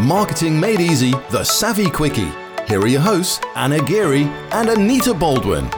Marketing Made Easy, The Savvy Quickie. Here are your hosts, Anna Geary and Anita Baldwin.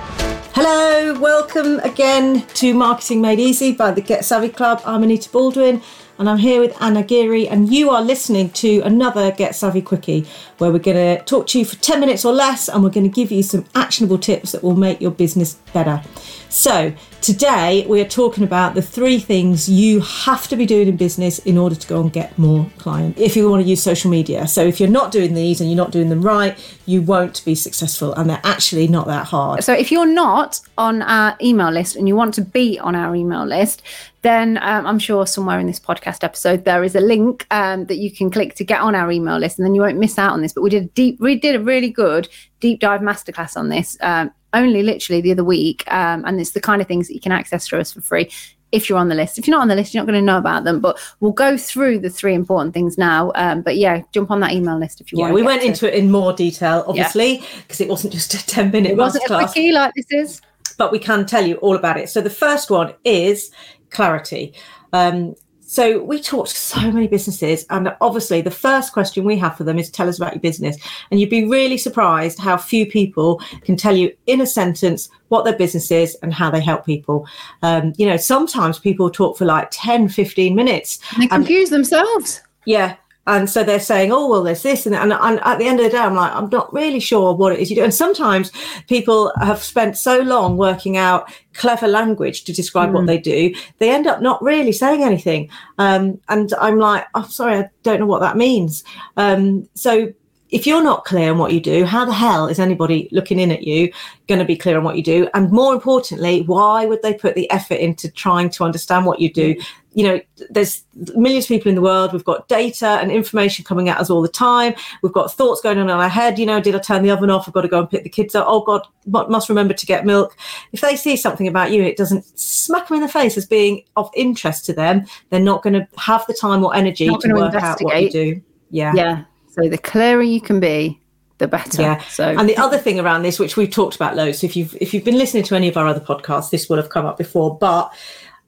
Hello, welcome again to Marketing Made Easy by the Get Savvy Club. I'm Anita Baldwin and I'm here with Anna Geary, and you are listening to another Get Savvy Quickie where we're going to talk to you for 10 minutes or less and we're going to give you some actionable tips that will make your business better. So, today we are talking about the three things you have to be doing in business in order to go and get more clients if you want to use social media. So, if you're not doing these and you're not doing them right, you won't be successful, and they're actually not that hard. So, if you're not on our email list and you want to be on our email list, then um, I'm sure somewhere in this podcast episode there is a link um, that you can click to get on our email list, and then you won't miss out on this. But we did a deep, we did a really good deep dive masterclass on this um, only literally the other week, um, and it's the kind of things that you can access through us for free if you're on the list. If you're not on the list, you're not going to know about them. But we'll go through the three important things now. Um, but yeah, jump on that email list if you yeah, want. we went to. into it in more detail, obviously, because yeah. it wasn't just a 10 minute it wasn't a quickie like this is. But we can tell you all about it. So the first one is clarity. Um, so we talk to so many businesses, and obviously the first question we have for them is tell us about your business. And you'd be really surprised how few people can tell you in a sentence what their business is and how they help people. Um, you know, sometimes people talk for like 10, 15 minutes. And they confuse and, themselves. Yeah. And so they're saying, oh, well, there's this. And, and, and, at the end of the day, I'm like, I'm not really sure what it is you do. And sometimes people have spent so long working out clever language to describe mm. what they do, they end up not really saying anything. Um, and I'm like, I'm oh, sorry, I don't know what that means. Um, so if you're not clear on what you do, how the hell is anybody looking in at you going to be clear on what you do? And more importantly, why would they put the effort into trying to understand what you do? You know, there's millions of people in the world. We've got data and information coming at us all the time. We've got thoughts going on in our head. You know, did I turn the oven off? I've got to go and pick the kids up. Oh God, must remember to get milk. If they see something about you, it doesn't smack them in the face as being of interest to them. They're not going to have the time or energy not to work out what you do. Yeah. Yeah. So the clearer you can be, the better. Yeah. So and the other thing around this, which we've talked about loads, if you've if you've been listening to any of our other podcasts, this will have come up before, but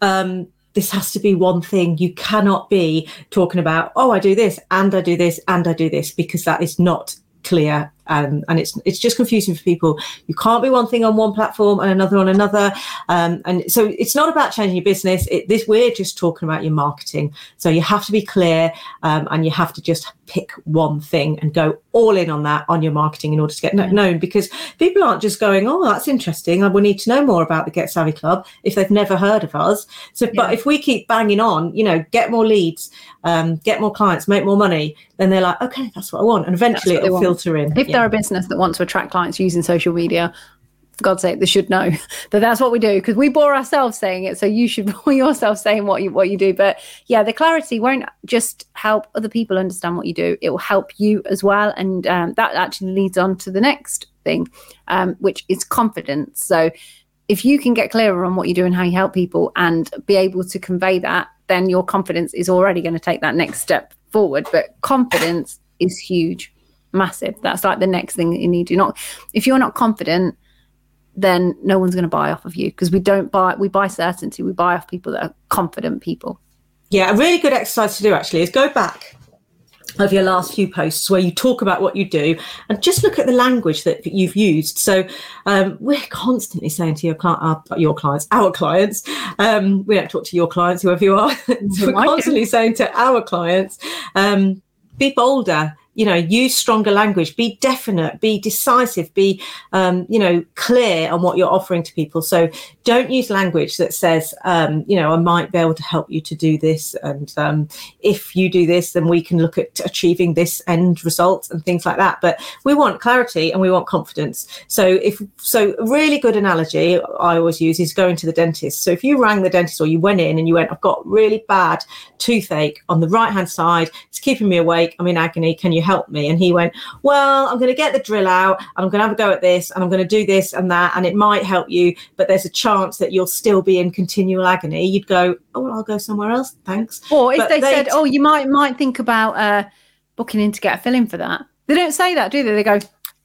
um, this has to be one thing. You cannot be talking about, oh, I do this and I do this and I do this because that is not clear um, and it's it's just confusing for people. You can't be one thing on one platform and another on another, um, and so it's not about changing your business. It, this we're just talking about your marketing. So you have to be clear, um, and you have to just pick one thing and go all in on that on your marketing in order to get known. Because people aren't just going, "Oh, that's interesting. I will need to know more about the Get Savvy Club" if they've never heard of us. So, yeah. but if we keep banging on, you know, get more leads, um, get more clients, make more money, then they're like, "Okay, that's what I want," and eventually it'll filter in. They're a business that wants to attract clients using social media, for God's sake, they should know that that's what we do because we bore ourselves saying it. So you should bore yourself saying what you what you do. But yeah, the clarity won't just help other people understand what you do; it will help you as well, and um, that actually leads on to the next thing, um, which is confidence. So if you can get clearer on what you do and how you help people, and be able to convey that, then your confidence is already going to take that next step forward. But confidence is huge massive. That's like the next thing that you need to not if you're not confident, then no one's going to buy off of you because we don't buy we buy certainty. We buy off people that are confident people. Yeah, a really good exercise to do actually is go back of your last few posts where you talk about what you do and just look at the language that you've used. So um, we're constantly saying to your, cli- uh, your clients, our clients, um, we don't talk to your clients, whoever you are. so we're constantly saying to our clients, um, be bolder, you know use stronger language be definite be decisive be um, you know clear on what you're offering to people. So don't use language that says um, you know i might be able to help you to do this and um, if you do this then we can look at achieving this end result and things like that. But we want clarity and we want confidence. So if so a really good analogy i always use is going to the dentist. So if you rang the dentist or you went in and you went i've got really bad toothache on the right hand side. It's keeping me awake. I'm in agony. Can you help me? And he went, Well, I'm going to get the drill out and I'm going to have a go at this and I'm going to do this and that. And it might help you, but there's a chance that you'll still be in continual agony. You'd go, Oh, well, I'll go somewhere else. Thanks. Or if they said, Oh, you might, might think about uh, booking in to get a filling for that. They don't say that, do they? They go,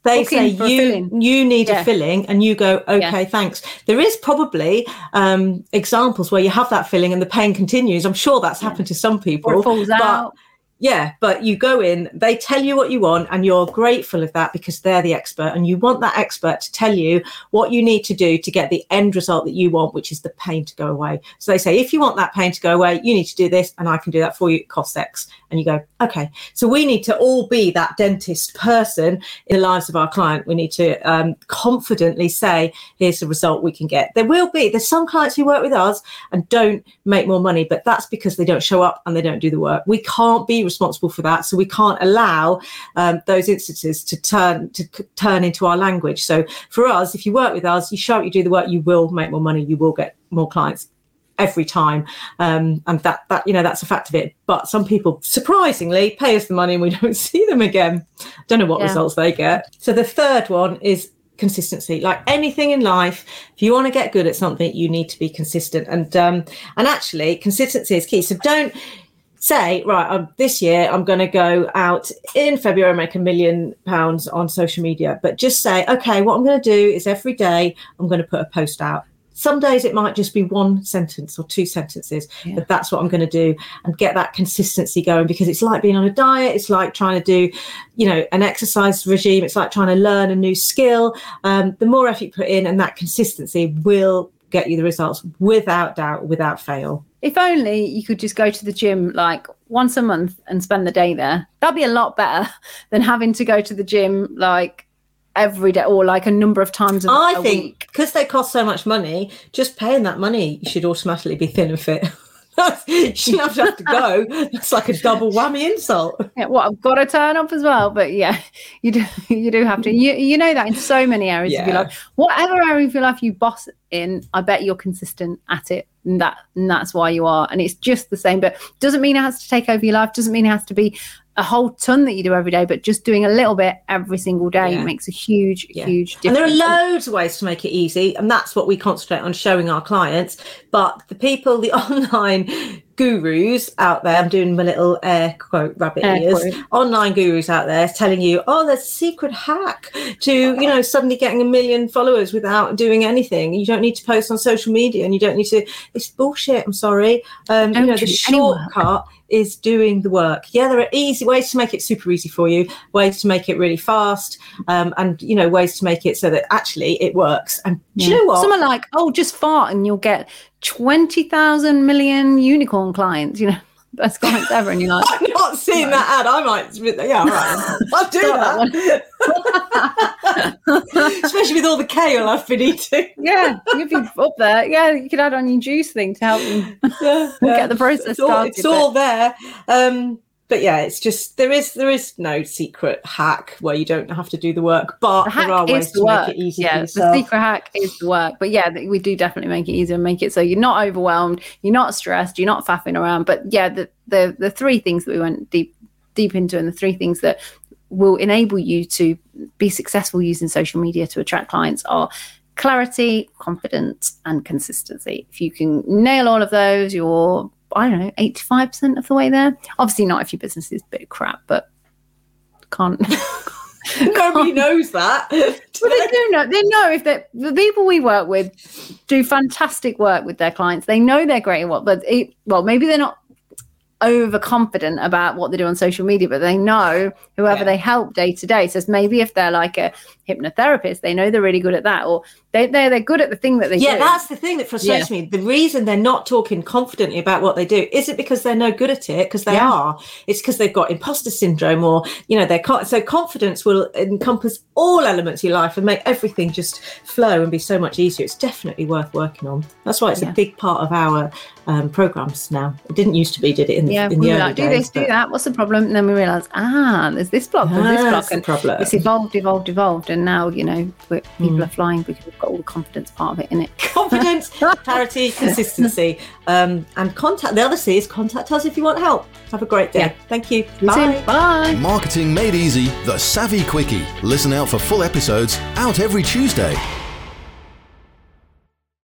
they say you you need yeah. a filling and you go okay yeah. thanks there is probably um, examples where you have that filling and the pain continues i'm sure that's yeah. happened to some people but out yeah, but you go in, they tell you what you want, and you're grateful of that because they're the expert, and you want that expert to tell you what you need to do to get the end result that you want, which is the pain to go away. So they say, if you want that pain to go away, you need to do this, and I can do that for you. It costs X. And you go, okay. So we need to all be that dentist person in the lives of our client. We need to um, confidently say, here's the result we can get. There will be, there's some clients who work with us and don't make more money, but that's because they don't show up and they don't do the work. We can't be responsible for that. So we can't allow um, those instances to turn to c- turn into our language. So for us, if you work with us, you show up, you do the work, you will make more money, you will get more clients every time. Um, and that that you know that's a fact of it. But some people surprisingly pay us the money and we don't see them again. Don't know what Yeah. results they get. So the third one is consistency. Like anything in life if you want to get good at something you need to be consistent. And um and actually consistency is key. So don't say right um, this year i'm going to go out in february and make a million pounds on social media. But just say okay what i'm going to do is every day i'm going to put a post out. Some days it might just be one sentence or two sentences Yeah. but that's what i'm going to do and get that consistency going because it's like being on a diet. It's like trying to do you know an exercise regime. It's like trying to learn a new skill. Um, the more effort you put in and that consistency will get you the results without doubt without fail If only you could just go to the gym like once a month and spend the day there. That'd be a lot better than having to go to the gym like every day or like a number of times a, I a think because they cost so much money, just paying that money, you should automatically be thin and fit. you shouldn't have to have to go. That's like a double whammy insult. Yeah, what I've got to turn up as well, but yeah, you do you do have to. You you know that in so many areas of your life, whatever area of your life you boss in, I bet you're consistent at it, and that and that's why you are. And it's just the same, but doesn't mean it has to take over your life. Doesn't mean it has to be a whole ton that you do every day, but just doing a little bit every single day Yeah. makes a huge Yeah. huge difference. And there are loads of ways to make it easy, and that's what we concentrate on showing our clients. But the people, the online gurus out there, I'm doing my little air quote rabbit Air ears, quote. online gurus out there telling you, oh, there's a secret hack to, you know, suddenly getting a million followers without doing anything. You don't need to post on social media and you don't need to, it's bullshit. I'm sorry. Um, you know, the do any work. shortcut is doing the work. Yeah, there are easy ways to make it super easy for you, ways to make it really fast, um, and you know, ways to make it so that actually it works. And do you know what? Someone like, oh, just fart and you'll get 20,000 million unicorn clients, you know, best clients ever. And you're like, I'm not seeing that ad. I might, yeah, all right. I'll do Start that. Especially with all the kale I've been eating. yeah, you'd be up there. Yeah, you could add on your juice thing to help them. Yeah, Get the process it's all, started, It's all there. Um, but yeah, it's just there is there is no secret hack where you don't have to do the work, but The there are ways is to work. make it easy. yeah, the secret hack is the work. But yeah, we do definitely make it easier and make it so you're not overwhelmed, you're not stressed, you're not faffing around. But yeah, the the the three things that we went deep deep into and the three things that will enable you to be successful using social media to attract clients are clarity, confidence, and consistency. If you can nail all of those, you're I don't know, 85% of the way there. Obviously not if your business is a bit crap, but can't Nobody knows that. Well, they do know. They know if the people we work with do fantastic work with their clients. They know they're great at what, but it, well, maybe they're not overconfident about what they do on social media, but they know whoever Yeah. they help day to day. So maybe if they're like a hypnotherapist, they know they're really good at that, or they they're, they're good at the thing that they do. yeah, do. that's the thing that frustrates me. The reason they're not talking confidently about what they do isn't because they're no good at it, because they Yeah. are. It's because they've got imposter syndrome, or you know, they're co- so confidence will encompass all elements of your life and make everything just flow and be so much easier. It's definitely worth working on. That's why it's Yeah. a big part of our um, programs now. It didn't used to be, did it? In the, yeah, in we the were early like, do days, this, do that. What's the problem? And then we realised, ah, there's this block, there's this block, and problem. it's evolved, evolved, evolved, and now you know we're, people Mm. are flying because we've got all the confidence part of it in it. confidence, clarity, consistency, um, and contact. The other C is contact us if you want help. Have a great day. Yeah. Thank you. You too. Bye. Marketing Made Easy, the Savvy Quickie. Listen out for full episodes out every Tuesday.